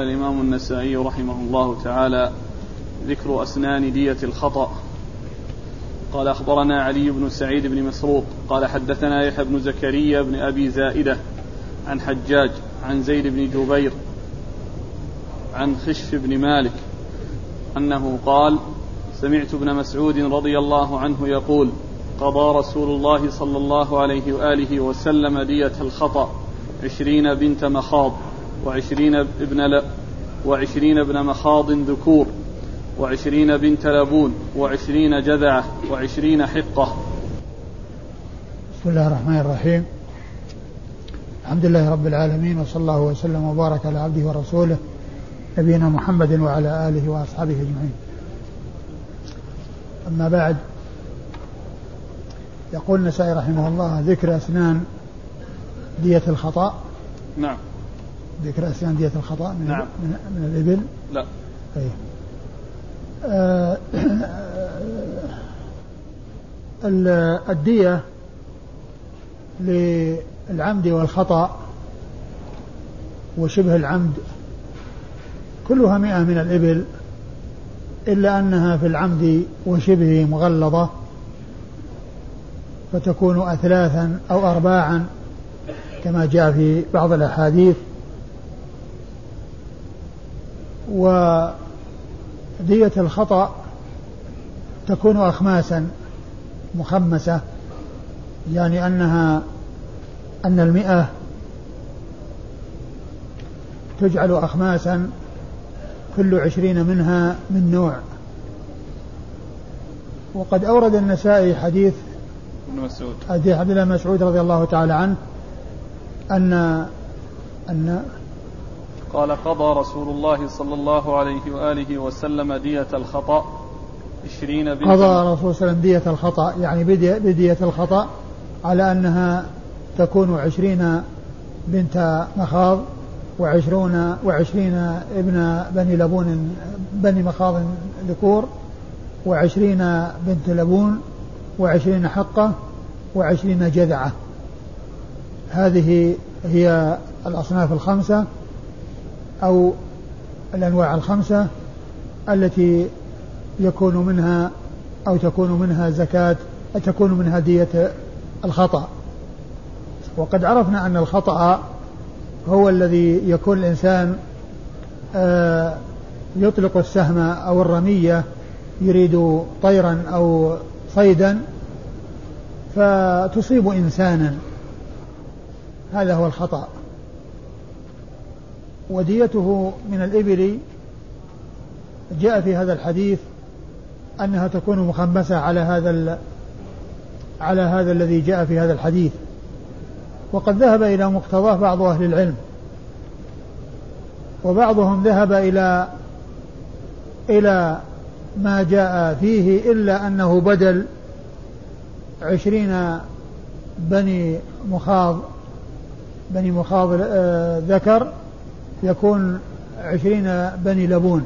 قال الإمام النسائي رحمه الله تعالى ذكر أسنان دية الخطأ. قال أخبرنا علي بن سعيد بن مسروق. قال حدثنا يحيى بن زكريا بن أبي زائدة عن حجاج عن زيد بن جبير عن خشف بن مالك أنه قال سمعت ابن مسعود رضي الله عنه يقول قضى رسول الله صلى الله عليه وآله وسلم دية الخطأ عشرين بنت مخاض. وعشرين ابن ل... وعشرين ابن مخاض ذكور وعشرين بنت لبون وعشرين جذعة وعشرين حقة. بسم الله الرحمن الرحيم. الحمد لله رب العالمين وصلى الله وسلم وبارك على عبده ورسوله نبينا محمد وعلى آله وأصحابه أجمعين. أما بعد يقول النسائي رحمه الله ذكر أسنان دية الخطأ. نعم. ذكر أسنان دية الخطأ من, نعم. من, من الإبل؟ لا. أي آه الدية للعمد والخطأ وشبه العمد كلها مئة من الإبل إلا أنها في العمد وشبهه مغلظة فتكون أثلاثا أو أرباعا كما جاء في بعض الأحاديث. ودية الخطأ تكون أخماسا مخمسة يعني أنها أن المئة تجعل أخماسا كل عشرين منها من نوع. وقد أورد النسائي حديث ابن مسعود. حديث عبد الله مسعود رضي الله تعالى عنه أن أن قال قضى رسول الله صلى الله عليه وآله وسلم دية الخطأ. عشرين بنت قضى رسول الله صلى الله عليه وسلم دية الخطأ يعني بدية, بدية الخطأ على أنها تكون عشرين بنت مخاض وعشرون وعشرين ابن بني لبون بني مخاض ذكور وعشرين بنت لبون وعشرين حقة وعشرين جذعة. هذه هي الأصناف الخمسة. أو الأنواع الخمسة التي يكون منها أو تكون منها زكاة تكون منها دية الخطأ. وقد عرفنا أن الخطأ هو الذي يكون الإنسان آه، يطلق السهم أو الرمية يريد طيرا أو صيدا فتصيب إنسانا. هذا هو الخطأ. وديته من الإبل جاء في هذا الحديث أنها تكون مخمسة على هذا على هذا الذي جاء في هذا الحديث. وقد ذهب إلى مقتضاه بعض أهل العلم. وبعضهم ذهب إلى إلى ما جاء فيه إلا أنه بدل عشرين بني مخاض بني مخاض آه، ذكر يكون عشرين بني لبون.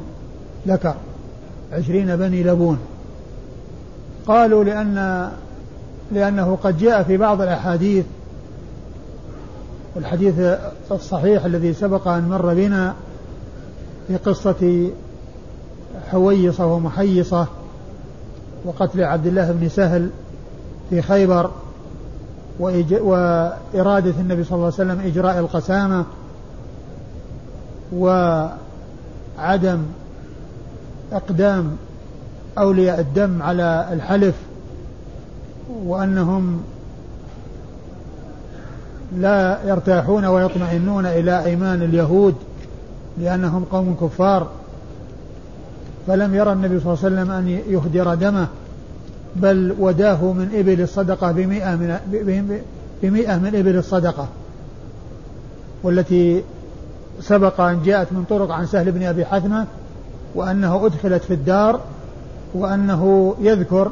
ذكر عشرين بني لبون. قالوا لأن لأنه قد جاء في بعض الأحاديث والحديث الصحيح الذي سبق أن مر بنا في قصة حويصة ومحيصة وقتل عبد الله بن سهل في خيبر وإرادة النبي صلى الله عليه وسلم إجراء القسامة. وعدم إقدام أولياء الدم على الحلف وأنهم لا يرتاحون ويطمئنون إلى أيمان اليهود لأنهم قوم كفار. فلم يرى النبي صلى الله عليه وسلم أن يهدر دمه بل وداه من إبل الصدقة بمئة من بمئة من إبل الصدقة والتي سبق أن جاءت من طرق عن سهل بن أبي حثمة وأنه أدخلت في الدار وأنه يذكر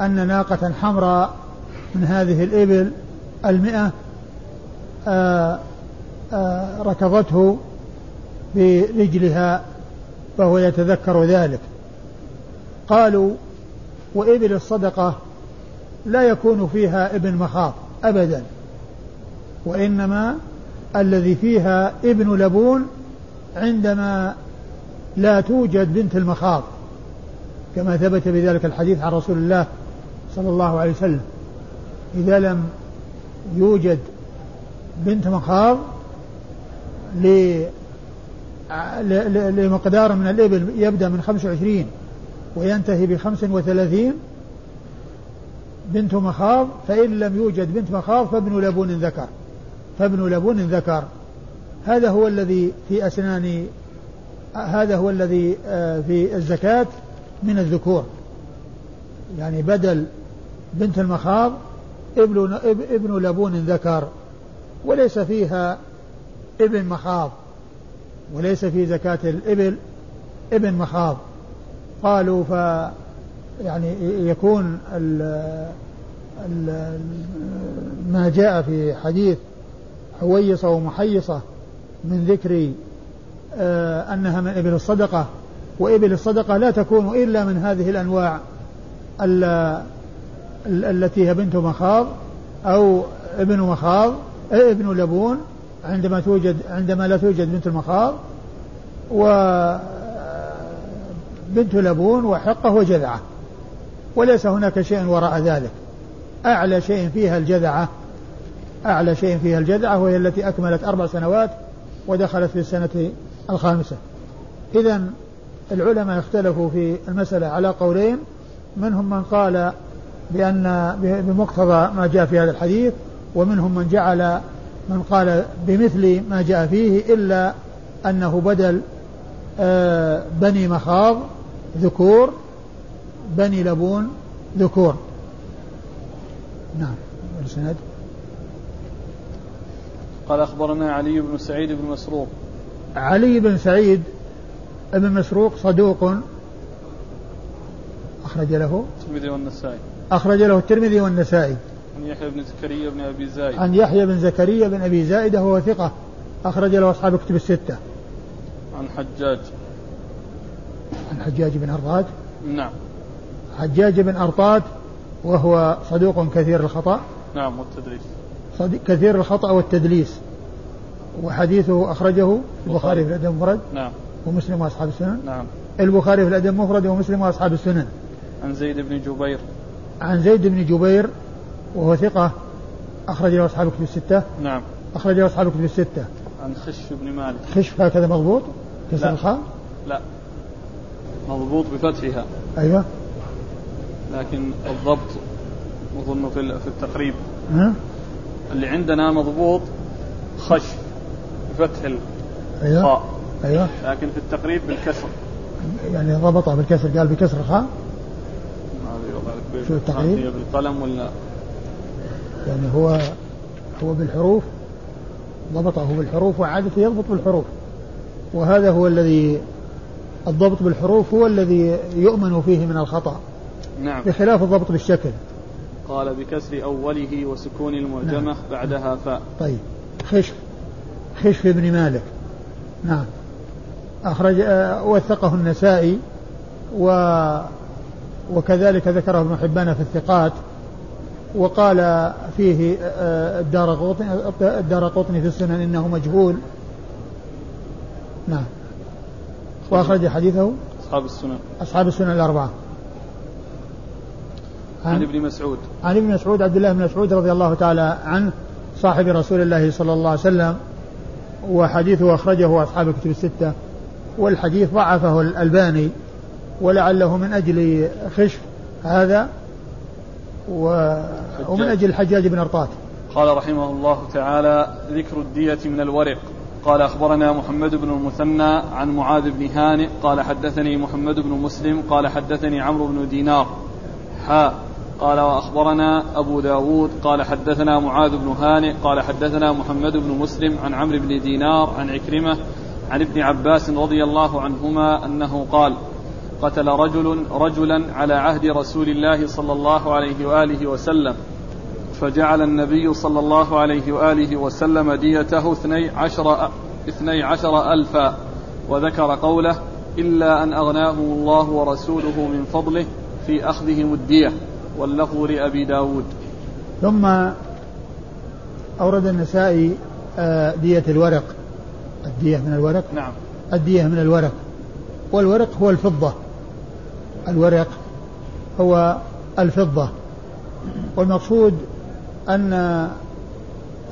أن ناقة حمراء من هذه الإبل المئة آآ آآ ركضته برجلها فهو يتذكر ذلك. قالوا وإبل الصدقة لا يكون فيها ابن مخاض أبدا وإنما الذي فيها ابن لبون عندما لا توجد بنت المخاض كما ثبت بذلك الحديث عن رسول الله صلى الله عليه وسلم. إذا لم يوجد بنت مخاض لمقدار من الإبل يبدأ من 25 وينتهي ب 35 بنت مخاض فإن لم يوجد بنت مخاض فابن لبون ذكر. فابن لبون ذكر. هذا هو الذي في أسنان هذا هو الذي آه، في الزكاة من الذكور. يعني بدل بنت المخاض ابن ابن لبون ذكر. وليس فيها ابن مخاض وليس في زكاة الإبل ابن مخاض. قالوا ف يعني يكون ال ال ما جاء في حديث حويصة ومحيصة من ذكر آه، أنها من إبل الصدقة وإبل الصدقة لا تكون إلا من هذه الأنواع التي هي بنت مخاض أو ابن مخاض ابن لبون عندما توجد عندما لا توجد بنت المخاض وبنت لبون وحقة وجذعة وليس هناك شيء وراء ذلك. أعلى شيء فيها الجذعة أعلى شيء فيها الجذعة وهي التي أكملت أربع سنوات ودخلت في السنة الخامسة. إذا العلماء اختلفوا في المسألة على قولين منهم من قال بأن بمقتضى ما جاء في هذا الحديث ومنهم من جعل من قال بمثل ما جاء فيه إلا أنه بدل آه، بني مخاض ذكور بني لبون ذكور. نعم السند قال أخبرنا علي بن سعيد بن مسروق. علي بن سعيد بن مسروق صدوق أخرج له. الترمذي والنسائي. أخرج له الترمذي والنسائي. عن يحيى بن زكريا بن أبي زايد. عن يحيى بن زكريا بن أبي زايدة وهو ثقة. أخرج له أصحاب كتب الستة. عن حجاج. عن حجاج بن أرطاد. نعم. حجاج بن أرطاد وهو صدوق كثير الخطأ. نعم والتدليس كثير الخطأ والتدليس. وحديثه أخرجه البخاري في الأدب المفرد نعم. ومسلم وأصحاب السنن. نعم. البخاري في الأدب المفرد ومسلم وأصحاب السنن. عن زيد بن جبير. عن زيد بن جبير وهو ثقة أخرج له أصحاب الكتب الستة. نعم. أخرج له أصحاب الكتب الستة. عن خش بن مالك. خش هكذا مضبوط؟ كسر الخاء؟ لا. مضبوط بفتحها. أيوه. لكن الضبط أظن في في التقريب. ها؟ اللي عندنا مضبوط خش بفتح الخاء أيوه. لكن في التقريب بالكسر. يعني ضبطها بالكسر قال بكسر الخاء؟ شو التقريب؟ بالقلم ولا يعني هو هو بالحروف ضبطه بالحروف وعادته يضبط بالحروف. وهذا هو الذي الضبط بالحروف هو الذي يؤمن فيه من الخطأ. نعم. بخلاف الضبط بالشكل. قال بكسر أوله وسكون المعجمة نعم. بعدها فاء. طيب. خشف خشف بن مالك. نعم. أخرج آه، وثقه النسائي و وكذلك ذكره ابن حبان في الثقات وقال فيه آه، الدار قطني الدار قطني في السنن إنه مجهول. نعم. وأخرج حديثه؟ أصحاب السنن. أصحاب السنن الأربعة. عن, عن ابن مسعود. عن ابن مسعود عبد الله بن مسعود رضي الله تعالى عنه صاحب رسول الله صلى الله عليه وسلم وحديثه أخرجه أصحاب الكتب الستة. والحديث ضعفه الألباني ولعله من أجل خشف هذا و... ومن أجل الحجاج بن أرطات. قال رحمه الله تعالى ذكر الدية من الورق. قال أخبرنا محمد بن المثنى عن معاذ بن هانئ. قال حدثني محمد بن مسلم. قال حدثني عمرو بن دينار. حاء قال وأخبرنا أبو داود قال حدثنا معاذ بن هانئ قال حدثنا محمد بن مسلم عن عمرو بن دينار عن عكرمة عن ابن عباس رضي الله عنهما أنه قال قتل رجل رجلا على عهد رسول الله صلى الله عليه وآله وسلم فجعل النبي صلى الله عليه وآله وسلم ديته اثني عشر اثني عشر ألفا وذكر قوله إلا أن أغناهم الله ورسوله من فضله في أخذهم الدية. واللفظ لأبي داود. ثم أورد النسائي آه، دية الورق. الدية من الورق؟ نعم. الدية من الورق. والورق هو الفضة. الورق هو الفضة. والمقصود أن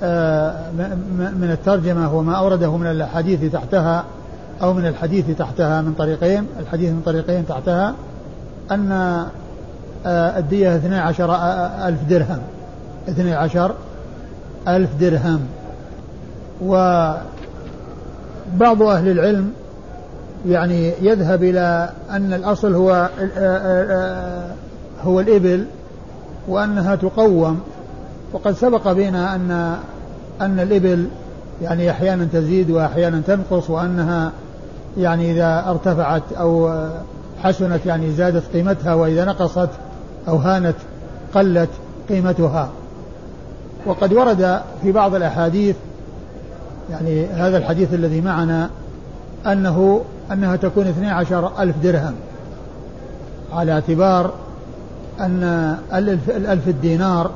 آه، من الترجمة وما أورده من الأحاديث تحتها أو من الحديث تحتها من طريقين الحديث من طريقين تحتها أن الدية 12 ألف درهم. 12 ألف درهم. وبعض أهل العلم يعني يذهب إلى أن الأصل هو آه، هو الإبل وأنها تقوم. وقد سبق بنا أن أن الإبل يعني أحيانا تزيد وأحيانا تنقص وأنها يعني إذا ارتفعت أو حسنت يعني زادت قيمتها وإذا نقصت أو هانت قلت قيمتها. وقد ورد في بعض الأحاديث يعني هذا الحديث الذي معنا أنه أنها تكون 12 ألف درهم. على اعتبار أن الألف, الدينار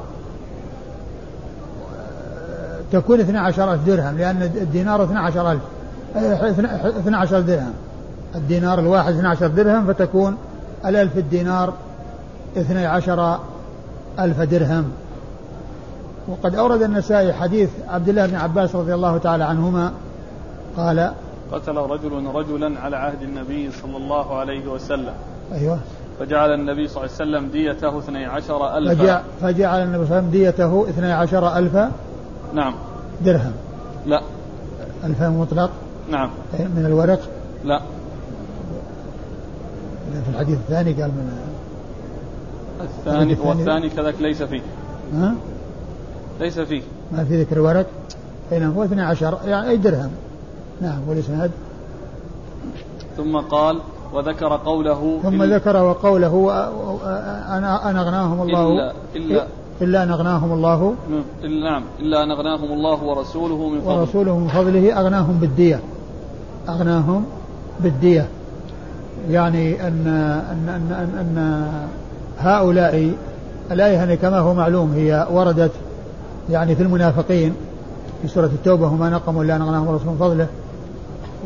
تكون 12 ألف درهم لأن الدينار 12 ألف 12 درهم. الدينار الواحد 12 درهم فتكون الألف الدينار 12 ألف درهم. وقد أورد النسائي حديث عبد الله بن عباس رضي الله تعالى عنهما قال قتل رجل رجلا على عهد النبي صلى الله عليه وسلم. أيوه. فجعل النبي صلى الله عليه وسلم ديته 12 ألفا فجعل النبي صلى الله عليه وسلم ديته 12 ألفا نعم. درهم. لا. ألفا مطلق؟ نعم. من الورق؟ لا في الحديث الثاني قال من الثاني والثاني كذلك ليس فيه. ها؟ ليس فيه. ما في ذكر ورق اي نعم هو 12 يعني أي درهم. نعم والإسناد؟ ثم قال وذكر قوله ثم ذكر وقوله أنا أن أغناهم الله. إلا إلا إلا أن أغناهم الله. إلا نعم إلا أن أغناهم الله ورسوله من فضله. ورسوله من فضله أغناهم بالدية. أغناهم بالدية. يعني أن أن أن أن, أن هؤلاء الآية يعني كما هو معلوم هي وردت يعني في المنافقين في سورة التوبة وما نقموا إلا أن أغناهم الله من فضله.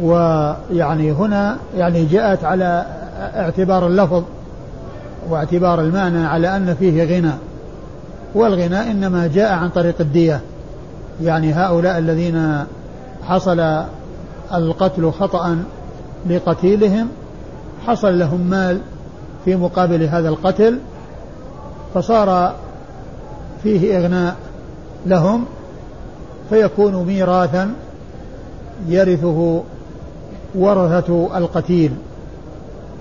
ويعني هنا يعني جاءت على اعتبار اللفظ واعتبار المعنى على أن فيه غنى. والغنى إنما جاء عن طريق الدية. يعني هؤلاء الذين حصل القتل خطأ لقتيلهم حصل لهم مال في مقابل هذا القتل فصار فيه إغناء لهم فيكون ميراثا يرثه ورثة القتيل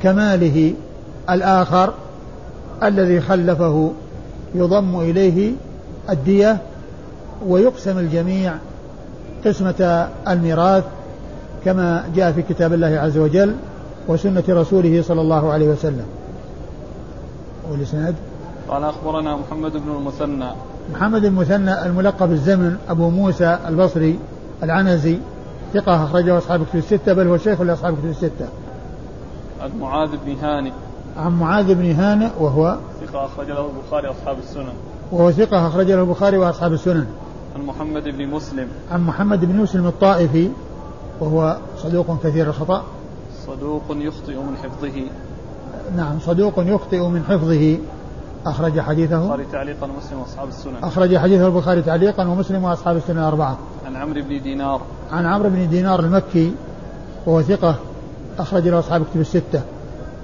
كماله الآخر الذي خلفه يضم إليه الدية ويقسم الجميع قسمة الميراث كما جاء في كتاب الله عز وجل وسنة رسوله صلى الله عليه وسلم. والإسناد قال أخبرنا محمد بن المثنى محمد المثنى الملقب الزمن أبو موسى البصري العنزي ثقة أخرجه أصحاب كتب الستة بل هو شيخ لأصحاب كتب الستة. عن معاذ بن هانئ. عن معاذ بن هانئ وهو ثقة أخرج له البخاري أصحاب السنن. وهو ثقة أخرج له البخاري وأصحاب السنن. عن محمد بن مسلم. عن محمد بن مسلم الطائفي وهو صدوق كثير الخطأ. صدوق يخطئ من حفظه. نعم صدوق يخطئ من حفظه. أخرج حديثه. البخاري تعليقا ومسلم وأصحاب السنن. أخرج حديثه البخاري تعليقا ومسلم وأصحاب السنن الأربعة. عن عمرو بن دينار. عن عمرو بن دينار المكي وهو ثقة أخرج له أصحاب كتب الستة.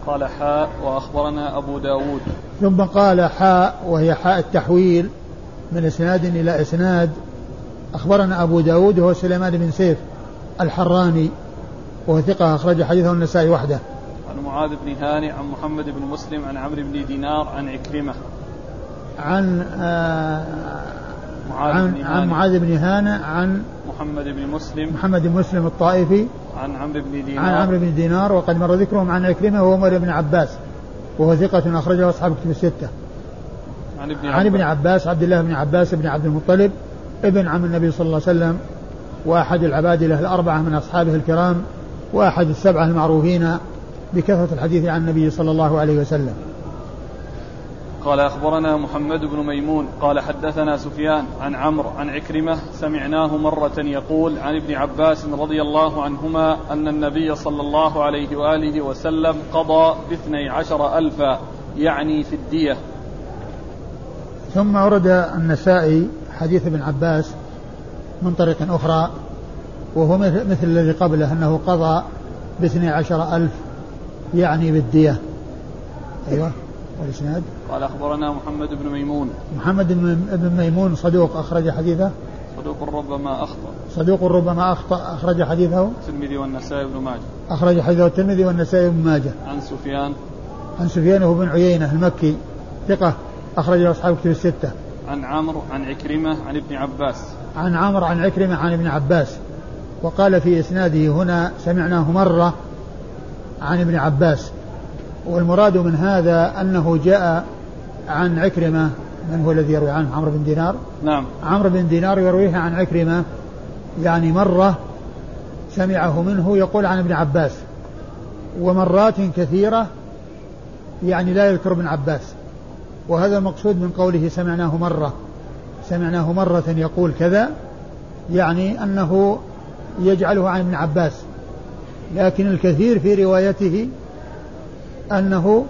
قال حاء وأخبرنا أبو داود. ثم قال حاء وهي حاء التحويل من إسناد إلى إسناد. أخبرنا أبو داود وهو سليمان بن سيف الحراني وهو ثقة أخرج حديثه النسائي وحده. عن معاذ بن هاني عن محمد بن مسلم عن عمرو بن دينار عن عكرمة. عن آه معاذ عن, بن عن معاذ بن هانة عن محمد بن مسلم. محمد بن مسلم الطائفي. عن عمرو بن دينار. عن عمرو بن دينار وقد مر ذكرهم عن عكرمة وهو عمر بن عباس وهو ثقة أخرجه أصحاب كتب الستة. عن ابن, عن ابن عباس. عبد الله بن عباس بن عبد المطلب ابن عم النبي صلى الله عليه وسلم وأحد العبادلة الأربعة من أصحابه الكرام وأحد السبعة المعروفين بكثرة الحديث عن النبي صلى الله عليه وسلم. قال أخبرنا محمد بن ميمون قال حدثنا سفيان عن عمرو عن عكرمة سمعناه مرة يقول عن ابن عباس رضي الله عنهما أن النبي صلى الله عليه وآله وسلم قضى باثني عشر ألفا يعني في الدية. ثم ورد النسائي حديث ابن عباس من طريق أخرى وهو مثل الذي قبله أنه قضى باثني عشر ألف يعني بالدية. أيوة والإسناد قال أخبرنا محمد بن ميمون. محمد بن ميمون صدوق أخرج حديثه. صدوق ربما أخطأ. صدوق ربما أخطأ أخرج حديثه. الترمذي والنسائي بن ماجه. أخرج حديثه الترمذي والنسائي بن ماجه. عن سفيان. عن سفيان هو بن عيينة المكي ثقة أخرج أصحاب كتب الستة. عن عمرو عن عكرمة عن ابن عباس. عن عمرو عن عكرمة عن ابن عباس. وقال في إسناده هنا سمعناه مرة عن ابن عباس والمراد من هذا أنه جاء عن عكرمة من هو الذي يروي عنه؟ عمرو بن دينار؟ نعم. عمرو بن دينار يرويه عن عكرمة يعني مرة سمعه منه يقول عن ابن عباس ومرات كثيرة يعني لا يذكر ابن عباس وهذا المقصود من قوله سمعناه مرة سمعناه مرة يقول كذا يعني أنه يجعله عن ابن عباس. لكن الكثير في روايته أنه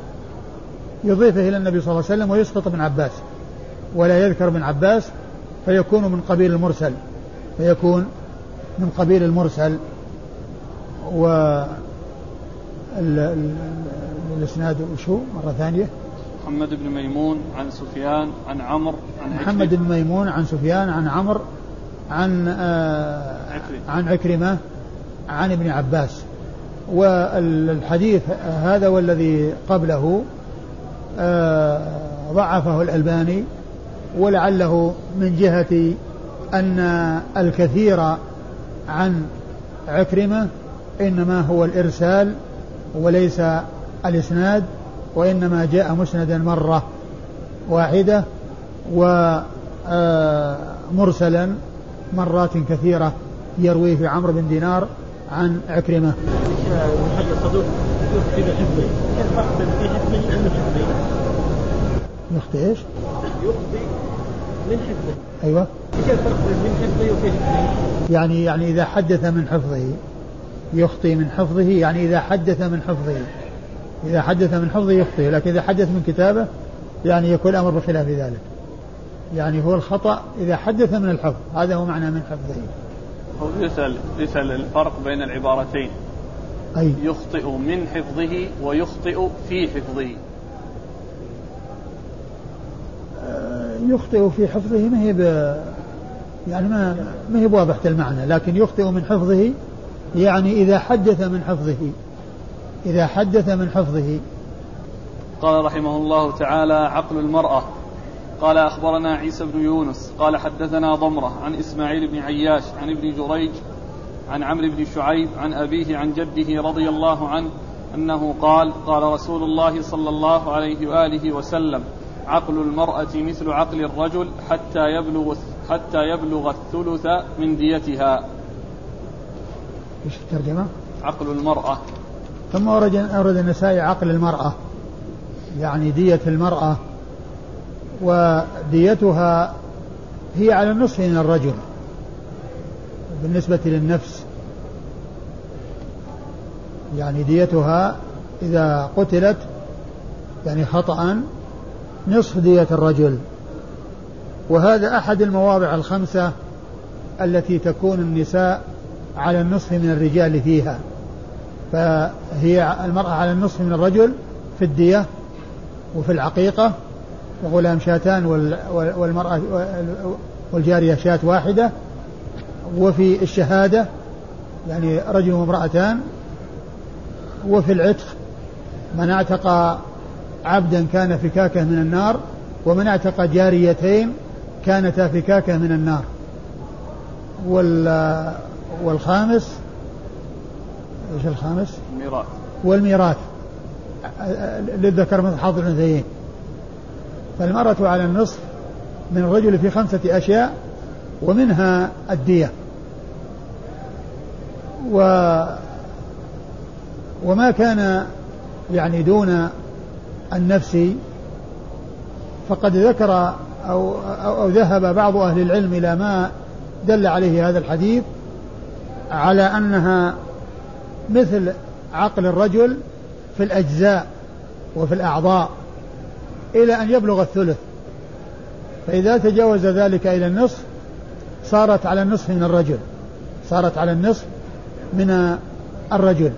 يضيفه إلى النبي صلى الله عليه وسلم ويسقط ابن عباس ولا يذكر ابن عباس فيكون من قبيل المرسل فيكون من قبيل المرسل و الإسناد وشو مرة ثانية. محمد بن ميمون عن سفيان عن عمرو عن محمد بن ميمون عن سفيان عن عمرو عن آه عن عكرمة عن ابن عباس. والحديث هذا والذي قبله آه، ضعفه الألباني ولعله من جهة أن الكثير عن عكرمة إنما هو الإرسال وليس الإسناد وإنما جاء مسندا مرة واحدة ومرسلا آه، مرات كثيرة يرويه عمرو بن دينار عن عكرمة. يخطي إيش؟ يخطي من حفظه أيوه. من حفظه وفي حفظه؟ يعني يعني إذا حدث من حفظه يخطي من حفظه يعني إذا حدث من حفظه. إذا حدث من حفظه يخطي. لكن إذا حدث من كتابه يعني يكون الأمر بخلاف ذلك. يعني هو الخطأ إذا حدث من الحفظ. هذا هو معنى من حفظه. هو يسأل يسأل الفرق بين العبارتين. أي. يخطئ من حفظه ويخطئ في حفظه. آه، يخطئ في حفظه ما هي ب... يعني ما ما هي بواضحة المعنى لكن يخطئ من حفظه يعني إذا حدث من حفظه. إذا حدث من حفظه. قال رحمه الله تعالى عقل المرأة. قال أخبرنا عيسى بن يونس قال حدثنا ضمرة عن إسماعيل بن عياش عن ابن جريج عن عمرو بن شعيب عن أبيه عن جده رضي الله عنه أنه قال قال رسول الله صلى الله عليه وآله وسلم عقل المرأة مثل عقل الرجل حتى يبلغ حتى يبلغ الثلث من ديتها. إيش الترجمة؟ عقل المرأة. ثم أورد أورد النسائي عقل المرأة يعني دية المرأة وديتها هي على النصف من الرجل بالنسبة للنفس. يعني ديتها إذا قتلت يعني خطأ نصف دية الرجل. وهذا أحد المواضع الخمسة التي تكون النساء على النصف من الرجال فيها. فهي المرأة على النصف من الرجل في الدية وفي العقيقة وغلام شاتان والمرأة والجارية شاة واحدة وفي الشهادة يعني رجل وامرأتان وفي العتق من اعتق عبدا كان فكاكة من النار ومن اعتق جاريتين كانتا فكاكة من النار. وال والخامس إيش الخامس؟ الميراث. والميراث. للذكر مثل حظ الأنثيين. فالمرأة على النصف من الرجل في خمسة أشياء ومنها الدية. و وما كان يعني دون النفس فقد ذكر أو, أو, أو ذهب بعض أهل العلم إلى ما دل عليه هذا الحديث على أنها مثل عقل الرجل في الأجزاء وفي الأعضاء. إلى أن يبلغ الثلث. فإذا تجاوز ذلك إلى النصف صارت على النصف من الرجل. صارت على النصف من الرجل.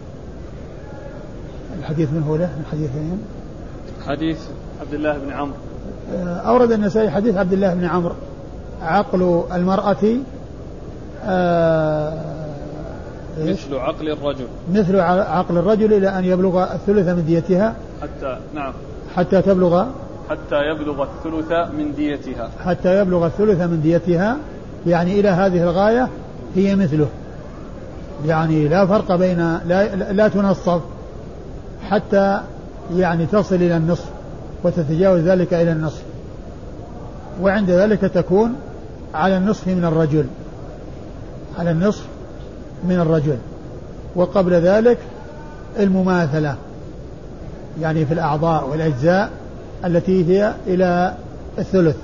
الحديث من هو له؟ الحديثين حديث عبد الله بن عمرو. آه، أورد النسائي حديث عبد الله بن عمرو. عقل المرأة آه مثل عقل الرجل. مثل عقل الرجل إلى أن يبلغ الثلث من ديتها. حتى نعم. حتى تبلغ حتى يبلغ الثلث من ديتها. حتى يبلغ الثلث من ديتها. يعني إلى هذه الغاية هي مثله. يعني لا فرق بين لا, لا تنصف حتى يعني تصل إلى النصف وتتجاوز ذلك إلى النصف. وعند ذلك تكون على النصف من الرجل. على النصف من الرجل. وقبل ذلك المماثلة. يعني في الأعضاء والأجزاء التي هي إلى الثلث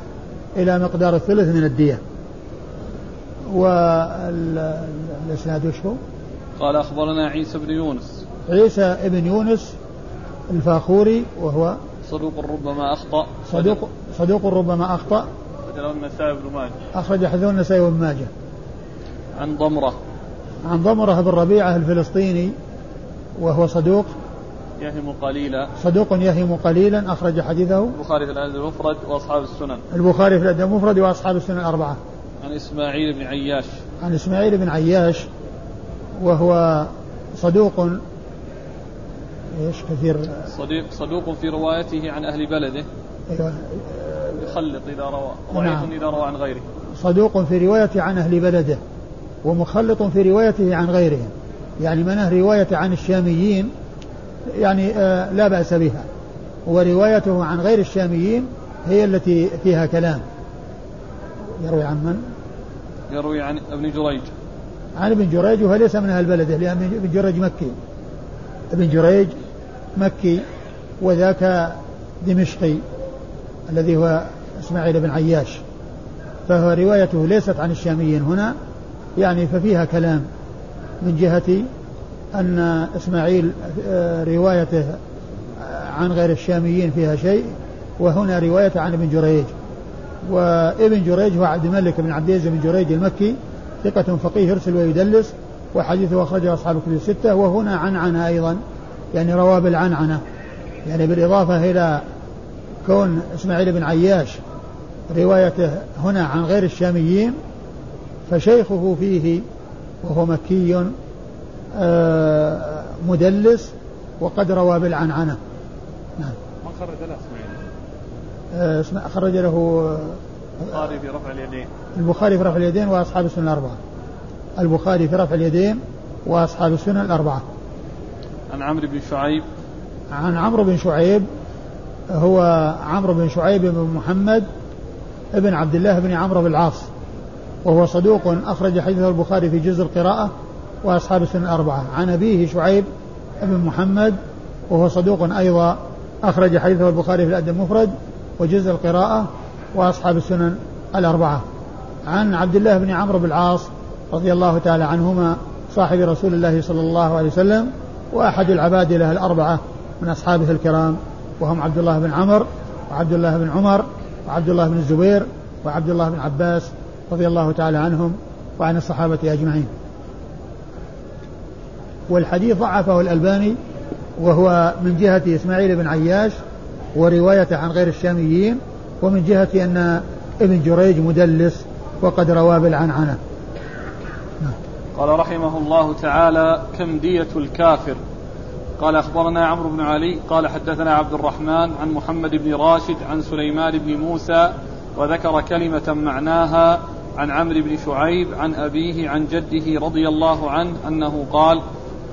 إلى مقدار الثلث من الدية. والإسناد وش هو؟ قال أخبرنا عيسى بن يونس. عيسى بن يونس الفاخوري وهو صدوق ربما أخطأ. صدوق صدوق ربما أخطأ. أخرج له النسائي بن ماجه. أخرج حديث النسائي بن ماجه. عن ضمرة. عن ضمرة بن ربيعة الفلسطيني وهو صدوق يهم قليلا. صدوق يهم قليلا أخرج حديثه. البخاري في الأدب المفرد وأصحاب السنن. البخاري في الأدب المفرد وأصحاب السنن الأربعة. عن إسماعيل بن عياش. عن إسماعيل بن عياش وهو صدوق إيش كثير؟ صديق صدوق في روايته عن أهل بلده. أيوه. يخلط إذا روى. ضعيف نعم. إذا روى عن غيره. صدوق في روايته عن أهل بلده ومخلط في روايته عن غيرهم يعني من رواية عن الشاميين يعني آه لا بأس بها. وروايته عن غير الشاميين هي التي فيها كلام. يروي عن من؟ يروي عن ابن جريج. عن ابن جريج وهو ليس من أهل بلده لأن ابن جريج مكي. ابن جريج مكي وذاك دمشقي الذي هو إسماعيل بن عياش. فهو روايته ليست عن الشاميين هنا يعني ففيها كلام من جهة أن إسماعيل آه، روايته عن غير الشاميين فيها شيء وهنا رواية عن ابن جريج. وابن جريج هو عبد الملك بن عبد العزيز بن جريج المكي ثقة فقيه يرسل ويدلس وحديثه أخرجه أصحاب كتب الستة وهنا عنعنة أيضا يعني رواه بالعنعنة. يعني بالإضافة إلى كون إسماعيل بن عياش روايته هنا عن غير الشاميين فشيخه فيه وهو مكي مدلس وقد روى بالعنعنة. نعم. من خرج له اسماعيل؟ آه، خرج له البخاري في رفع اليدين. البخاري في رفع اليدين وأصحاب السنن الأربعة. البخاري في رفع اليدين وأصحاب السنن الأربعة. عن عمرو بن شعيب. عن عمرو بن شعيب هو عمرو بن شعيب بن محمد ابن عبد الله بن عمرو بن العاص وهو صدوق أخرج حديثه البخاري في جزء القراءة وأصحاب السنن الأربعة. عن أبيه شعيب بن محمد وهو صدوق أيضا أخرج حديثه البخاري في الأدب المفرد وجزء القراءة وأصحاب السنن الأربعة. عن عبد الله بن عمرو بن العاص رضي الله تعالى عنهما صاحب رسول الله صلى الله عليه وسلم وأحد العبادلة الأربعة من أصحابه الكرام. وهم عبد الله بن عمر وعبد الله بن عمر وعبد الله بن الزبير وعبد الله بن عباس رضي الله تعالى عنهم وعن الصحابة أجمعين. والحديث ضعفه الألباني وهو من جهة إسماعيل بن عياش وروايته عن غير الشاميين ومن جهة أن ابن جريج مدلس وقد روى بالعنعنة. قال رحمه الله تعالى كم دية الكافر قال أخبرنا عمرو بن علي قال حدثنا عبد الرحمن عن محمد بن راشد عن سليمان بن موسى وذكر كلمة معناها عن عمرو بن شعيب عن أبيه عن جده رضي الله عنه أنه قال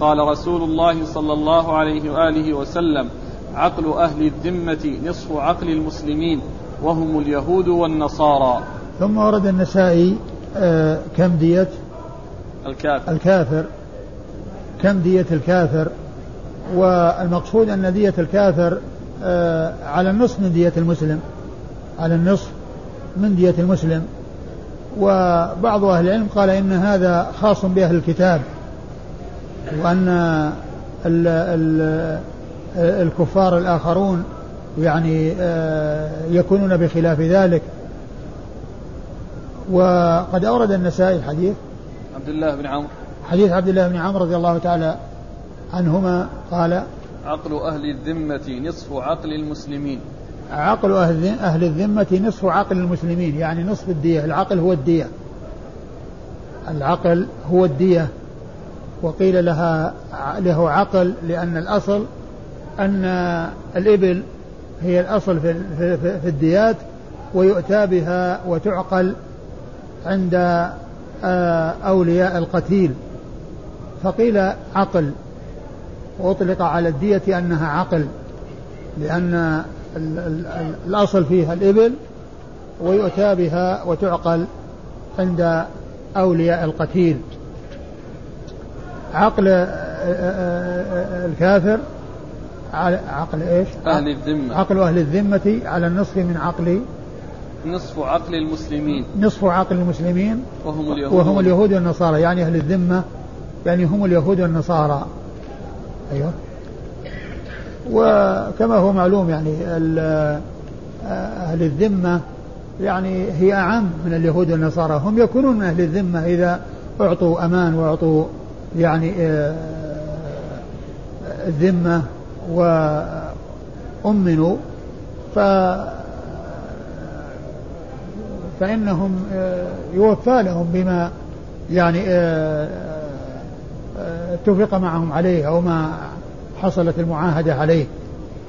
قال رسول الله صلى الله عليه وآله وسلم عقل أهل الذمة نصف عقل المسلمين وهم اليهود والنصارى. ثم ورد النسائي آه كم دية الكافر. الكافر. كم دية الكافر؟ والمقصود أن دية الكافر آه على النصف من دية المسلم. على النصف من دية المسلم. وبعض أهل العلم قال إن هذا خاص بأهل الكتاب. وأن ال ال الكفار الآخرون يعني آه، يكونون بخلاف ذلك. وقد أورد النسائي الحديث عبد الله بن عمرو. حديث عبد الله بن عمرو رضي الله تعالى عنهما قال عقل أهل الذمة نصف عقل المسلمين. عقل أهل أهل الذمة نصف عقل المسلمين يعني نصف الدية. العقل هو الدية. العقل هو الدية. وقيل لها له عقل لأن الأصل أن الإبل هي الأصل في, في, في الديات ويؤتى بها وتعقل عند آه، أولياء القتيل. فقيل عقل. وأطلق على الدية أنها عقل لأن الأصل فيها الإبل ويؤتى بها وتعقل عند أولياء القتيل. عقل آه، آه، الكافر عقل إيش؟ أهل الذمة. عقل أهل الذمة على النصف من عقل نصف عقل المسلمين. نصف عقل المسلمين. وهم اليهود. وهم اليهود والنصارى. يعني أهل الذمة يعني هم اليهود والنصارى. أيوه. وكما هو معلوم يعني أهل الذمة يعني هي أعم من اليهود والنصارى. هم يكونون من أهل الذمة إذا أعطوا أمان وأعطوا يعني آه، الذمة وأمنوا ف فإنهم آه، يوفى لهم بما يعني آه، اتفق معهم عليه أو ما حصلت المعاهدة عليه.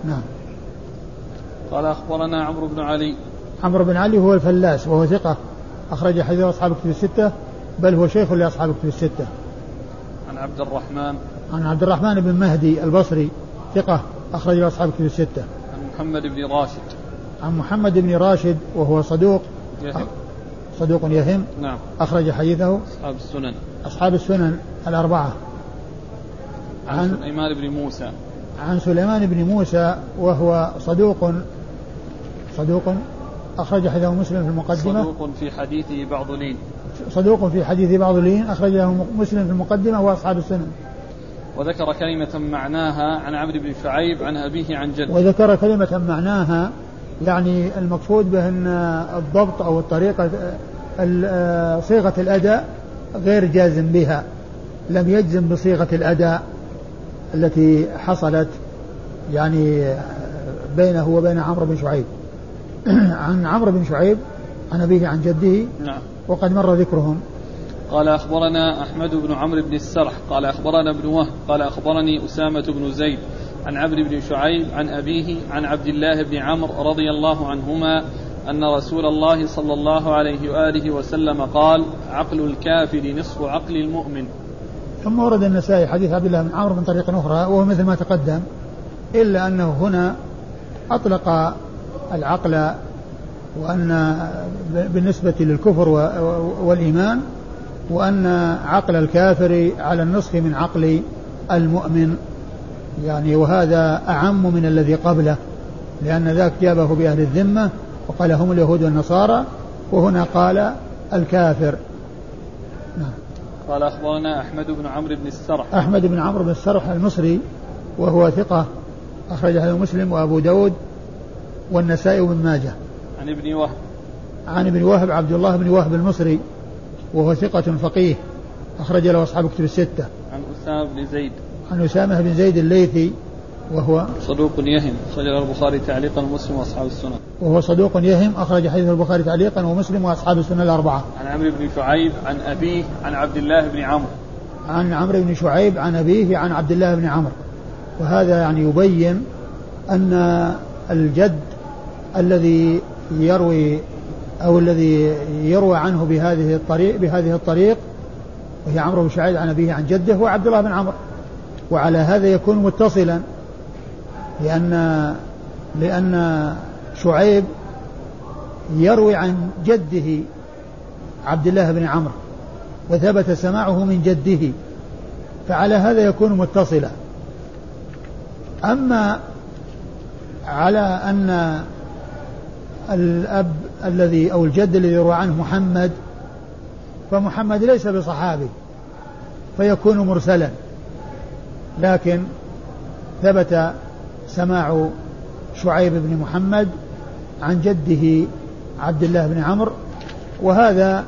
نعم. قال أخبرنا عمرو بن علي. عمرو بن علي هو الفلاس وهو ثقة أخرج حديث أصحاب الكتب الستة بل هو شيخ لأصحاب الكتب الستة. عن عبد الرحمن. عن عبد الرحمن بن مهدي البصري ثقة أخرج أصحاب الكتب الستة. عن محمد بن راشد. عن محمد بن راشد وهو صدوق. يهم. صدوق يهم. نعم. أخرج حديثه. أصحاب السنن. أصحاب السنن الأربعة. عن سليمان بن موسى. عن سليمان بن موسى وهو صدوق. صدوق. أخرج حديثه مسلم في المقدمة. صدوق في حديثه بعض لين. صدوق في حديث بعض لين أخرج له مسلم في المقدمة وأصحاب السنن. وذكر كلمة معناها عن عمرو بن شعيب عن أبيه عن جده. وذكر كلمة معناها يعني المقصود به أن الضبط أو الطريقة صيغة الأداء غير جازم بها. لم يجزم بصيغة الأداء التي حصلت يعني بينه وبين عمرو بن شعيب. عن عمرو بن شعيب عن أبيه عن جده نعم. وقد مر ذكرهم. قال أخبرنا أحمد بن عمرو بن السرح قال أخبرنا ابن وهب قال أخبرني أسامة بن زيد عن عمرو بن شعيب عن أبيه عن عبد الله بن عمرو رضي الله عنهما أن رسول الله صلى الله عليه وآله وسلم قال عقل الكافر نصف عقل المؤمن. ثم ورد النسائي حديث عبد الله بن عمرو من طريق أخرى وهو مثل ما تقدم إلا أنه هنا أطلق العقل وأن بالنسبة للكفر والإيمان وأن عقل الكافر على النصف من عقل المؤمن. يعني وهذا أعم من الذي قبله لأن ذاك جابه بأهل الذمة وقال هم اليهود والنصارى وهنا قال الكافر. نعم. قال أخبرنا أحمد بن عمرو بن السرح. أحمد بن عمرو بن السرح المصري وهو ثقة أخرج له مسلم وأبو داود والنسائي وابن ماجه. عن ابن وهب. عن ابن وهب عبد الله بن وهب المصري وهو ثقة فقيه أخرج له أصحاب كتب الستة. عن أسامة بن زيد. عن أسامة بن زيد الليثي وهو صدوق يهم. أخرج له البخاري تعليقا ومسلم وأصحاب السنن. وهو صدوق يهم أخرج حديث البخاري تعليقا ومسلم وأصحاب السنن الأربعة. عن عمرو بن شعيب عن أبيه عن عبد الله بن عمرو. عن عمرو بن شعيب عن أبيه عن عبد الله بن عمرو. وهذا يعني يبين أن الجد الذي يروي أو الذي يروى عنه بهذه الطريق بهذه الطريق وهي عمرو بن شعيب عن أبيه عن جده هو عبد الله بن عمرو. وعلى هذا يكون متصلا لأن لأن شعيب يروي عن جده عبد الله بن عمرو وثبت سماعه من جده. فعلى هذا يكون متصلا. أما على أن الأب الذي أو الجد الذي يروى عنه محمد فمحمد ليس بصحابي فيكون مرسلا. لكن ثبت سماع شعيب بن محمد عن جده عبد الله بن عمرو وهذا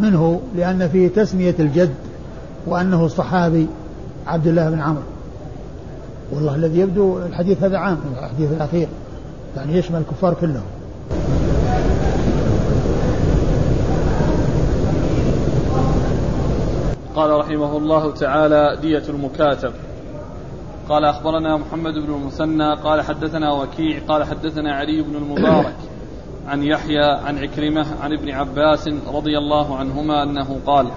منه لأن فيه تسمية الجد وأنه الصحابي عبد الله بن عمرو. والله الذي يبدو الحديث هذا عام الحديث الأخير يعني يشمل الكفار كلهم. قال رحمه الله تعالى دية المكاتب. قال أخبرنا محمد بن المثنى قال حدثنا وكيع قال حدثنا علي بن المبارك عن يحيى عن عكرمة عن ابن عباس رضي الله عنهما أنه قال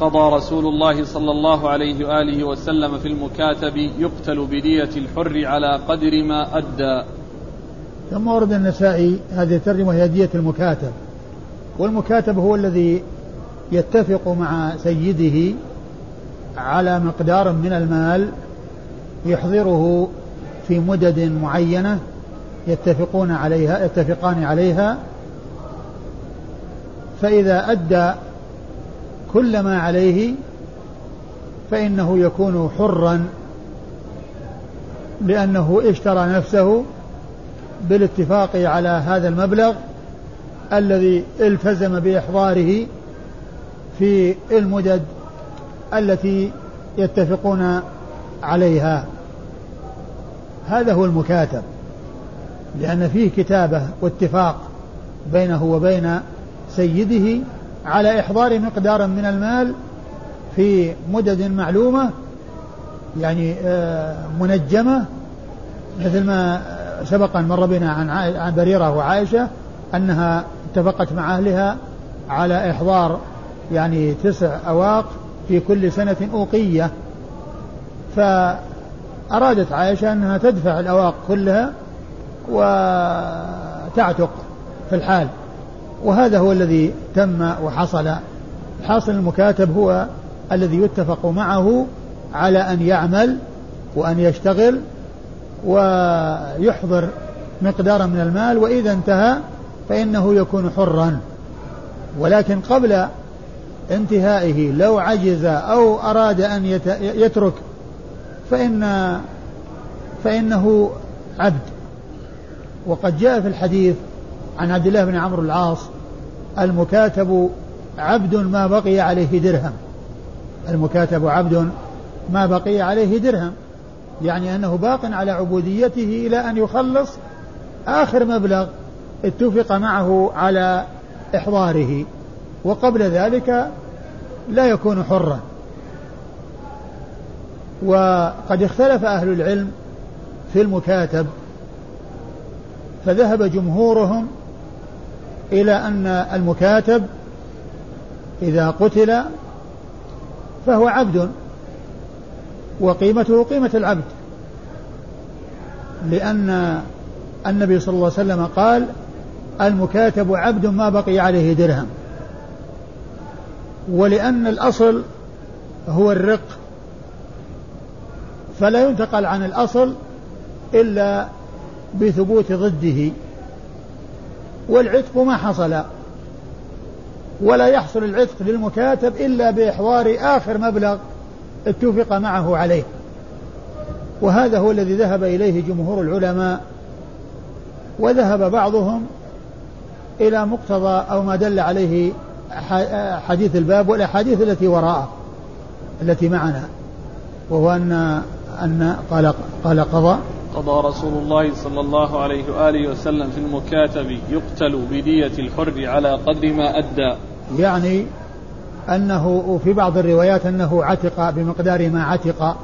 قضى رسول الله صلى الله عليه وآله وسلم في المكاتب يقتل بدية الحر على قدر ما أدى. ثم ورد النسائي هذه الترجمة هي دية المكاتب. والمكاتب هو الذي يتفق مع سيده على مقدار من المال يحضره في مدد معينة يتفقون عليها يتفقان عليها. فإذا أدى كل ما عليه فإنه يكون حرا لأنه اشترى نفسه بالاتفاق على هذا المبلغ الذي التزم بإحضاره في المدد التي يتفقون عليها. هذا هو المكاتب لأن فيه كتابة واتفاق بينه وبين سيده على إحضار مقدار من المال في مدد معلومة يعني آه، منجمة مثل ما سبق أن مر بنا عن عن بريرة وعائشة أنها اتفقت مع أهلها على إحضار يعني تسع أواق في كل سنة أوقية. فأرادت عائشة أنها تدفع الأواق كلها وتعتق في الحال. وهذا هو الذي تم وحصل. حاصل المكاتب هو الذي يتفق معه على أن يعمل وأن يشتغل ويحضر مقدارا من المال وإذا انتهى فإنه يكون حرا. ولكن قبل انتهائه لو عجز أو أراد أن يترك فإن فإنه عبد. وقد جاء في الحديث عن عبد الله بن عمرو العاص المكاتب عبد ما بقي عليه درهم. المكاتب عبد ما بقي عليه درهم. يعني أنه باق على عبوديته إلى أن يخلص آخر مبلغ اتفق معه على إحضاره وقبل ذلك لا يكون حرا. وقد اختلف أهل العلم في المكاتب فذهب جمهورهم إلى أن المكاتب إذا قتل فهو عبد. وقيمته قيمة العبد. لأن النبي صلى الله عليه وسلم قال المكاتب عبد ما بقي عليه درهم. ولأن الأصل هو الرق. فلا ينتقل عن الأصل إلا بثبوت ضده. والعتق ما حصل. ولا يحصل العتق للمكاتب إلا بإحضار آخر مبلغ. اتفق معه عليه. وهذا هو الذي ذهب إليه جمهور العلماء وذهب بعضهم إلى مقتضى أو ما دل عليه حديث الباب والأحاديث التي وراءه التي معنا وهو أن أن قال قال قضى قضى رسول الله صلى الله عليه وآله وسلم في المكاتب يقتل بدية الحر على قدر ما أدى. يعني أنه في بعض الروايات أنه عتق بمقدار ما عتق.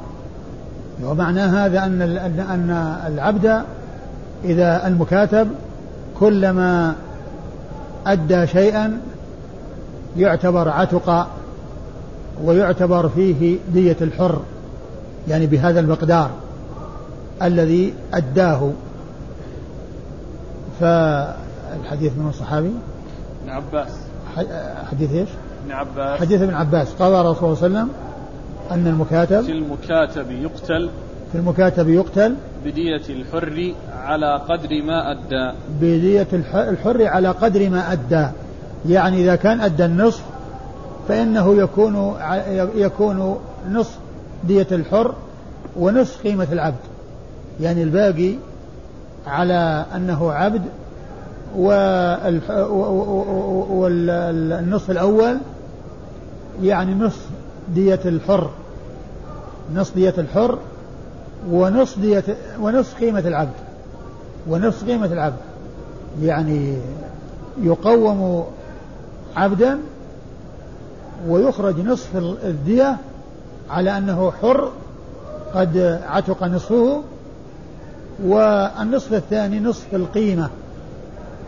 ومعنى هذا أن أن العبد إذا المكاتب كلما أدى شيئا يعتبر عتق ويعتبر فيه دية الحر يعني بهذا المقدار الذي أداه. فالحديث من الصحابي؟ ابن عباس. حديث إيش؟ ابن عباس حديث ابن عباس قال رسول الله صلى الله عليه وسلم أن المكاتب في المكاتب يقتل في المكاتب يقتل بدية الحر على قدر ما أدى بدية الحر على قدر ما أدى يعني إذا كان أدى النصف فإنه يكون يكون نصف دية الحر ونصف قيمة العبد يعني الباقي على أنه عبد والنصف الأول يعني نصف دية الحر نصف دية الحر ونصف دية ونصف قيمة العبد ونصف قيمة العبد. يعني يقوم عبدا ويخرج نصف الدية على أنه حر قد عتق نصفه والنصف الثاني نصف القيمة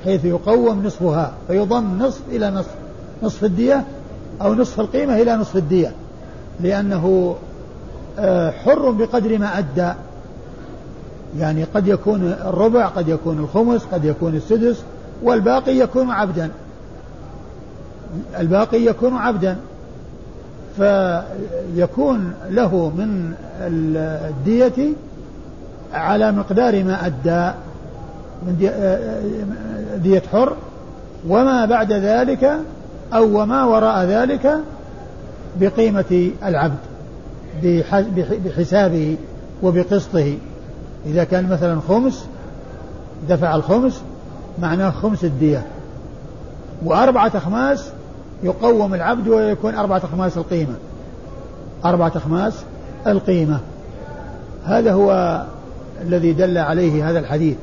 حيث يقوم نصفها فيضم نصف إلى نصف نصف الدية أو نصف القيمة إلى نصف الدية لأنه آه، حر بقدر ما أدى. يعني قد يكون الربع قد يكون الخمس قد يكون السدس والباقي يكون عبدا. الباقي يكون عبدا. فيكون له من الدية على مقدار ما أدى من دية حر. وما بعد ذلك أو وما وراء ذلك بقيمة العبد بحسابه وبقسطه. إذا كان مثلا خمس دفع الخمس معناه خمس الدية. وأربعة أخماس يقوم العبد ويكون أربعة أخماس القيمة. أربعة أخماس القيمة. هذا هو الذي دل عليه هذا الحديث.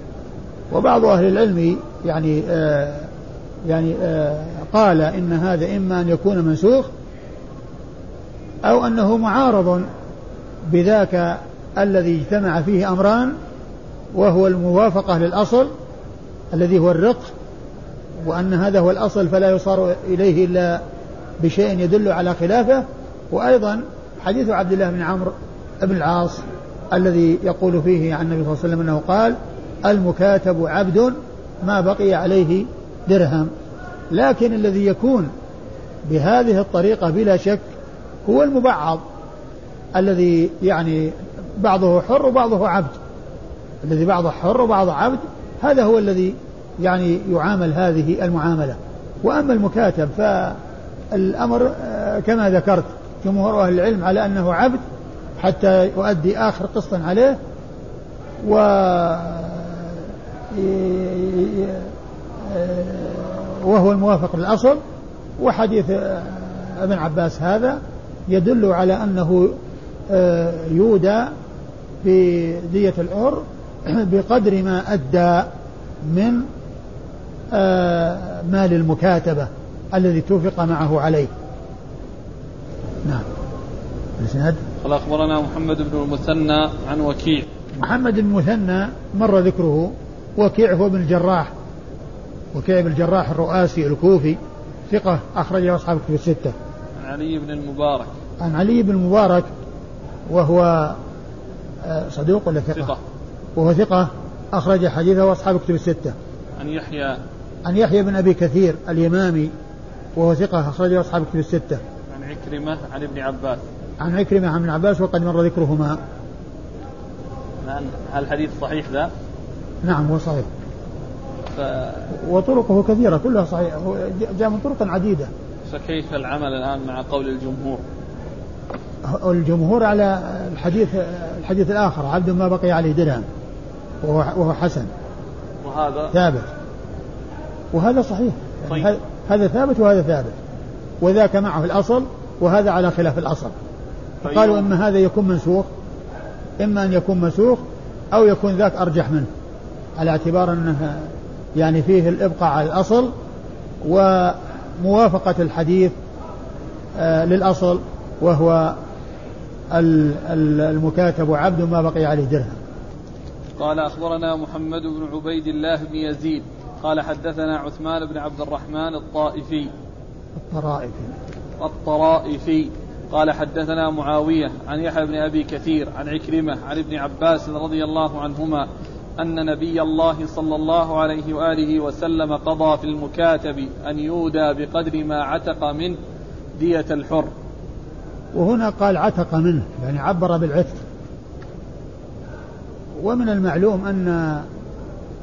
وبعض أهل العلم يعني آه يعني آه قال إن هذا إما أن يكون منسوخ أو أنه معارض بذاك الذي اجتمع فيه أمران وهو الموافقة للأصل الذي هو الرق وأن هذا هو الأصل فلا يصار إليه إلا بشيء يدل على خلافه. وأيضا حديث عبد الله بن عمرو بن العاص الذي يقول فيه عن النبي صلى الله عليه وسلم أنه قال المكاتب عبد ما بقي عليه درهم لكن الذي يكون بهذه الطريقة بلا شك هو المبعض الذي يعني بعضه حر وبعضه عبد. الذي بعضه حر وبعضه عبد هذا هو الذي يعني يعامل هذه المعاملة. وأما المكاتب فالأمر آه، كما ذكرت جمهور أهل العلم على أنه عبد حتى يؤدي آخر قسط عليه و وهو الموافق للأصل وحديث ابن عباس هذا يدل على أنه يودى في دية العر بقدر ما أدى من مال المكاتبة الذي توفق معه عليه. نعم. الإسناد؟ قال أخبرنا محمد بن المثنى عن وكيع. محمد بن المثنى مر ذكره وكيع هو بن الجراح. وكيع بن الجراح الرؤاسي الكوفي ثقة أخرجه أصحاب الكتب الستة. عن علي بن المبارك. عن علي بن المبارك وهو آه، صدوق ولا ثقة؟ ثقة. وهو ثقة أخرج حديثه أصحاب الكتب الستة. عن يحيى. عن يحيى بن أبي كثير اليمامي وهو ثقة أخرجه أصحاب الكتب الستة. عن عكرمة عن ابن عباس. عن عكرمة عن ابن عباس وقد مر ذكرهما. هل الحديث صحيح ذا؟ نعم هو صحيح. ف... وطرقه كثيرة كلها صحيحة. جاء من طرق عديدة. فكيف العمل الآن مع قول الجمهور؟ الجمهور على الحديث الحديث الآخر عبد ما بقي عليه درهم وهو, حسن. وهذا؟ ثابت. وهذا صحيح. يعني طيب. هذا ثابت وهذا ثابت. وذاك معه الأصل وهذا على خلاف الأصل. طيب. قالوا إما هذا يكون منسوخ إما أن يكون منسوخ أو يكون ذاك أرجح منه على اعتبار أنه يعني فيه الإبقاء على الأصل وموافقة الحديث آه، للأصل وهو المكاتب عبد ما بقي عليه درهم. قال أخبرنا محمد بن عبيد الله بن يزيد قال حدثنا عثمان بن عبد الرحمن الطائفي. الطرائفي. الطرائفي. قال حدثنا معاوية عن يحيى بن أبي كثير عن عكرمة عن ابن عباس رضي الله عنهما أن نبي الله صلى الله عليه وآله وسلم قضى في المكاتب أن يودى بقدر ما عتق منه دية الحر. وهنا قال عتق منه يعني عبر بالعتق. ومن المعلوم أن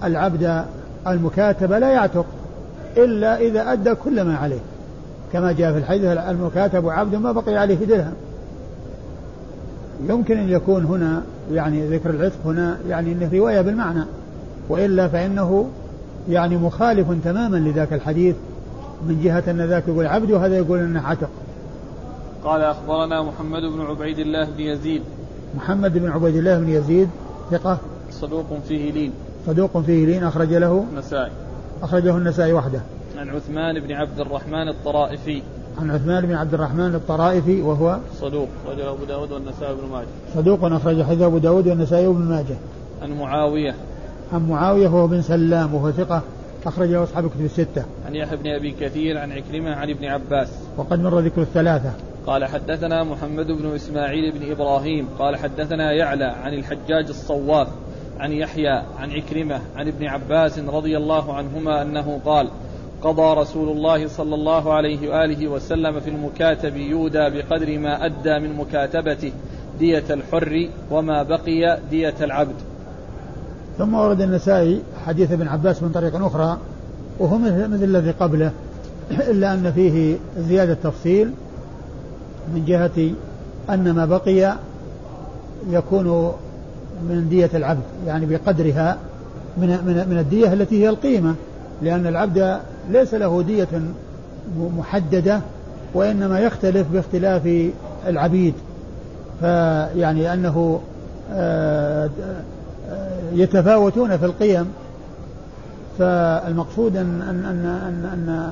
العبد المكاتب لا يعتق إلا إذا أدى كل ما عليه. كما جاء في الحديث المكاتب عبد ما بقي عليه درهم. يمكن أن يكون هنا يعني ذكر العتق هنا يعني أنه رواية بالمعنى وإلا فإنه يعني مخالف تماما لذاك الحديث من جهة أن ذاك يقول عبد وهذا يقول أنه عتق. قال أخبرنا محمد بن عبيد الله بن يزيد. محمد بن عبيد الله بن يزيد ثقة؟ صدوق فيه لين. صدوق فيه لين أخرج له؟ النسائي. أخرجه النسائي وحده. عن عثمان بن عبد الرحمن الطرائفي. عن عثمان بن عبد الرحمن الطرائفي وهو صدوق أخرجه أبو داود والنسائي بن ماجه صدوق أخرج حديث أبو داود والنسائي بن ماجه عن معاوية عن معاوية وهو بن سلام وهو ثقة أخرجه أصحاب كتب الستة. عن يحيى بن أبي كثير عن عكرمة عن ابن عباس. وقد مر ذكر الثلاثة. قال حدثنا محمد بن إسماعيل بن إبراهيم قال حدثنا يعلى عن الحجاج الصواف عن يحيى عن عكرمة عن ابن عباس رضي الله عنهما أنه قال قضى رسول الله صلى الله عليه وآله وسلم في المكاتب يودى بقدر ما أدى من مكاتبته دية الحر وما بقي دية العبد. ثم ورد النسائي حديث ابن عباس من طريق أخرى وهو مثل الذي قبله إلا أن فيه زيادة تفصيل من جهة أن ما بقي يكون من دية العبد يعني بقدرها من من من الدية التي هي القيمة لأن العبد ليس له دية محددة وإنما يختلف باختلاف العبيد. فيعني أنه آه، يتفاوتون في القيم. فالمقصود أن أن أن أن, أن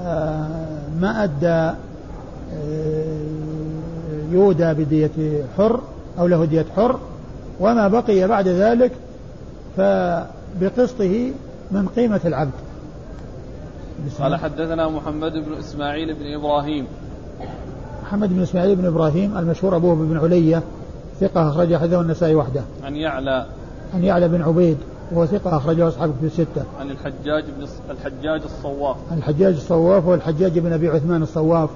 آه، ما أدى آه، يودى بدية حر أو له دية حر وما بقي بعد ذلك فبقسطه من قيمة العبد. قال حدثنا محمد بن إسماعيل بن إبراهيم محمد بن إسماعيل بن إبراهيم المشهور أبوه بن علية ثقة أخرج حديثه النسائي وحده عن يعلى عن يعلى بن عبيد وهو ثقة أخرجه أصحاب في الستة. عن الحجاج بن الحجاج الصواف. عن الحجاج الصواف هو الحجاج بن أبي عثمان الصواف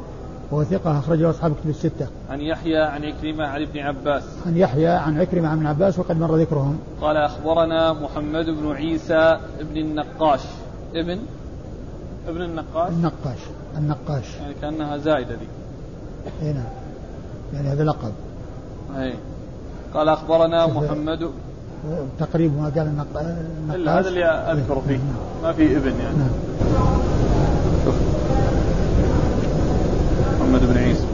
وهو ثقة أخرجه أصحاب كتب الستة. عن يحيى عن عكرمة عن ابن عباس. عن يحيى عن عكرمة عن ابن عباس وقد مر ذكرهم. قال أخبرنا محمد بن عيسى بن النقاش ابن ابن النقاش؟ النقاش النقاش. يعني كأنها زائدة ذي. اي نعم. يعني هذا لقب. اي قال أخبرنا محمد تقريب ما قال النقاش. إلا هذا اللي أذكر فيه. نعم. ما في ابن يعني. نعم. محمد بن عيسى.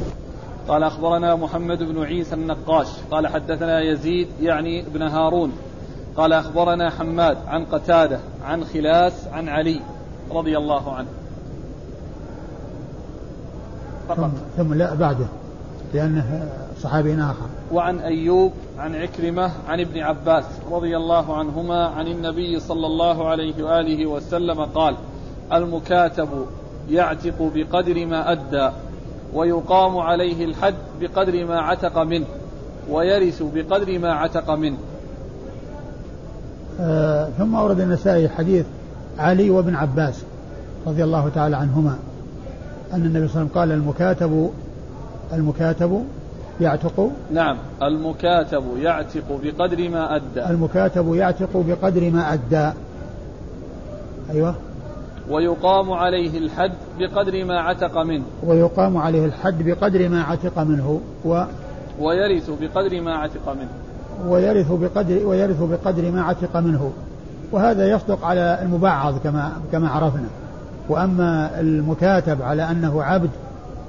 قال أخبرنا محمد بن عيسى النقاش. قال حدثنا يزيد يعني ابن هارون. قال أخبرنا حماد عن قتادة عن خلاس عن علي. رضي الله عنه. فقط. ثم, ثم لا بعده. لأنه صحابي آخر. وعن أيوب عن عكرمة عن ابن عباس رضي الله عنهما عن النبي صلى الله عليه وآله وسلم قال المكاتب يعتق بقدر ما أدى ويقام عليه الحد بقدر ما عتق منه ويرث بقدر ما عتق منه. آه ثم أورد النسائي حديث علي وابن عباس رضي الله تعالى عنهما أن النبي صلى الله عليه وسلم قال المكاتب المكاتب يعتق نعم المكاتب يعتق بقدر ما أدى. المكاتب يعتق بقدر ما أدى. أيوة. ويقام عليه الحد بقدر ما عتق منه. ويقام عليه الحد بقدر ما عتق منه. و ويرث بقدر ما عتق منه. ويرث بقدر ويرث بقدر ما عتق منه. وهذا يصدق على المبعض كما كما عرفنا. وأما المكاتب على أنه عبد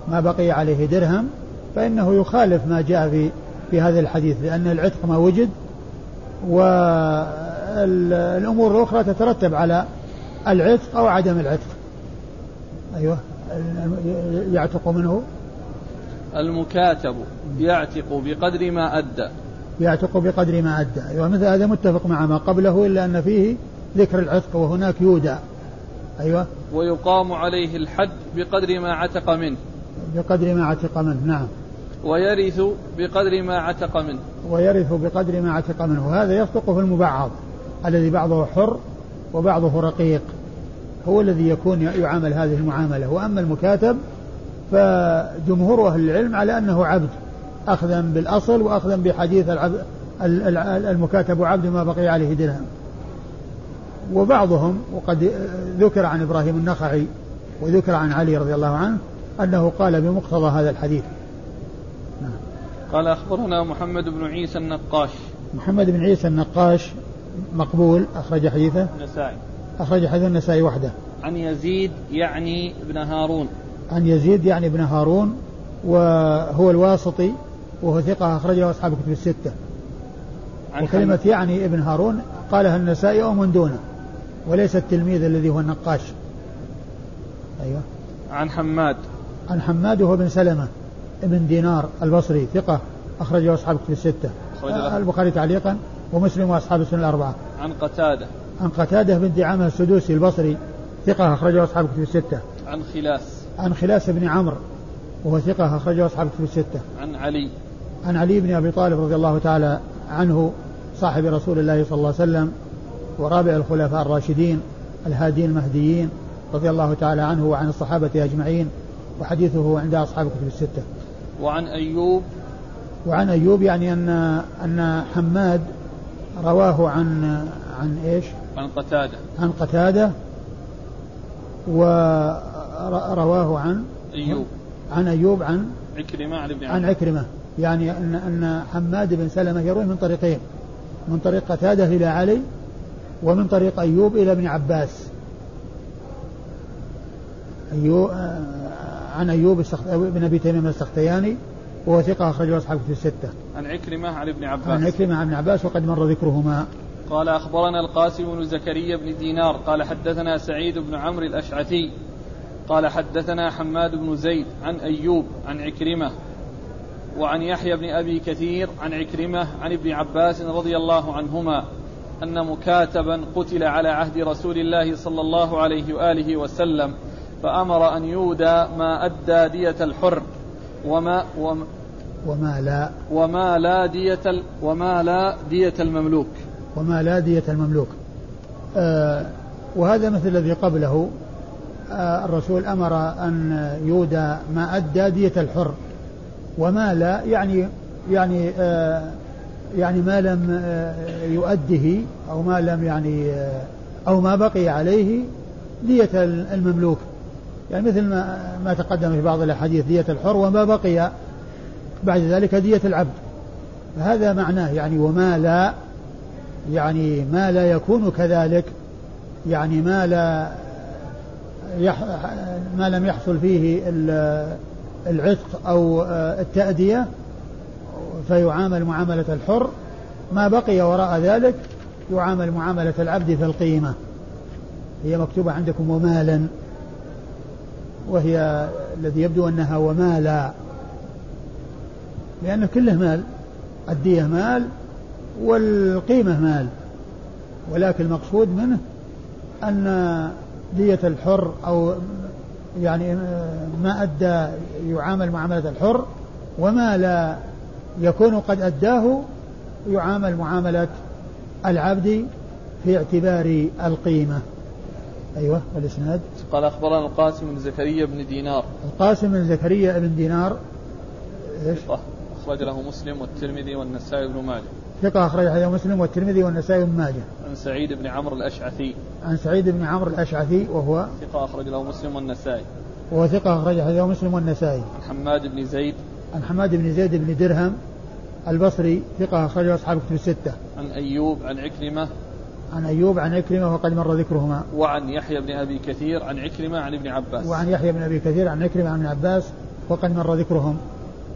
ما بقي عليه درهم فإنه يخالف ما جاء في في هذا الحديث لأن العتق ما وجد والأمور الأخرى تترتب على العتق أو عدم العتق. أيوه يعتق منه. المكاتب يعتق بقدر ما أدى. يعتق بقدر ما أدى. أيوه مثل هذا متفق مع ما قبله إلا أن فيه ذكر العتق وهناك يودى أيوه. ويقام عليه الحد بقدر ما عتق منه. بقدر ما عتق منه نعم. ويرث بقدر ما عتق منه. ويرث بقدر ما عتق منه. هذا يصدق في المبعض الذي بعضه حر وبعضه رقيق. هو الذي يكون يعامل هذه المعاملة. وأما المكاتب فجمهور أهل العلم على أنه عبد. أخذا بالأصل وأخذا بحديث العبد المكاتب عبد ما بقي عليه درهم. وبعضهم وقد ذكر عن إبراهيم النخعي وذكر عن علي رضي الله عنه أنه قال بمقتضى هذا الحديث. نعم. قال أخبرنا محمد بن عيسى النقاش. محمد بن عيسى النقاش مقبول أخرج حديثه. النسائي. أخرج حديث النسائي وحده. عن يزيد يعني ابن هارون. عن يزيد يعني ابن هارون وهو الواسطي وهو ثقة أخرجه أصحاب الكتب الستة. وكلمة يعني ابن هارون قالها النسائي أو من دونه وليس التلميذ الذي هو النقاش. أيوة. عن حماد. عن حماد وهو بن سلمة ابن دينار البصري ثقة أخرجه أصحاب الكتب الستة. البخاري تعليقا ومسلم وأصحاب السنة الأربعة. عن قتادة. عن قتادة بن دعامة السدوسي البصري ثقة أخرجه أصحاب الكتب الستة. عن خلاس. عن خلاس بن عمرو وهو ثقة أخرجه أصحاب الكتب الستة. عن علي. عن علي بن أبي طالب رضي الله تعالى عنه صاحب رسول الله صلى الله عليه وسلم ورابع الخلفاء الراشدين الهادين المهديين رضي الله تعالى عنه وعن الصحابة أجمعين وحديثه عند أصحاب الكتب الستة. وعن أيوب. وعن أيوب يعني أن أن حماد رواه عن عن إيش؟ عن قتادة. عن قتادة ورواه عن أيوب. عن أيوب عن عكرمة عن ابن عن عكرمة. يعني أن أن حماد بن سلمة يروي من طريقين من طريق قتادة إلى علي ومن طريق أيوب إلى ابن عباس أيوب عن أيوب بن أبي تيمية السختياني وهو ثقة أخرجه أصحاب في الستة. عن عكرمة عن ابن عباس. عن عكرمة عن ابن عباس وقد مر ذكرهما. قال أخبرنا القاسم بن زكريا بن دينار قال حدثنا سعيد بن عمرو الأشعثي قال حدثنا حماد بن زيد عن أيوب عن عكرمة وعن يحيى بن أبي كثير عن عكرمة عن ابن عباس رضي الله عنهما أن مكاتبا قتل على عهد رسول الله صلى الله عليه وآله وسلم فأمر أن يودى ما أدى دية الحر وما وما, وما لا. وما لا دية وما لا دية المملوك. وما لا دية المملوك. آه وهذا مثل الذي قبله. آه الرسول أمر أن يودى ما أدى دية الحر. وما لا يعني يعني آه يعني ما لم آه يؤده أو ما لم يعني آه أو ما بقي عليه دية المملوك. يعني مثل ما ما تقدم في بعض الأحاديث دية الحر وما بقي بعد ذلك دية العبد. فهذا معناه يعني وما لا يعني ما لا يكون كذلك. يعني ما لا يح ما لم يحصل فيه العتق أو التأدية فيعامل معاملة الحر. ما بقي وراء ذلك يعامل معاملة العبد في القيمة. هي مكتوبة عندكم ومالا وهي الذي يبدو أنها ومالا. لأنه كله مال الدية مال والقيمة مال. ولكن المقصود منه أن دية الحر أو يعني ما أدى يعامل معاملة الحر وما لا يكون قد أداه يعامل معاملة العبد في اعتبار القيمة. أيوة الإسناد قال أخبرنا القاسم بن زكريا بن دينار. القاسم بن زكريا بن دينار إيش؟ أخرج له مسلم والترمذي والنسائي بن ماجه. ثقة أخرج له مسلم والترمذي والنسائي بن ماجه. عن سعيد بن عمرو الأشعثي. عن سعيد بن عمرو الأشعثي وهو ثقة أخرج له مسلم والنسائي. وهو ثقة أخرج له مسلم والنسائي. عن حماد بن زيد. عن حماد بن زيد بن درهم البصري ثقة أخرج أصحاب كتب الستة. عن أيوب عن عكرمة. عن أيوب عن عكرمة وقد مر ذكرهما. وعن يحيى بن أبي كثير عن عكرمة عن ابن عباس. وعن يحيى بن أبي كثير عن عكرمة عن ابن عباس وقد مر ذكرهم.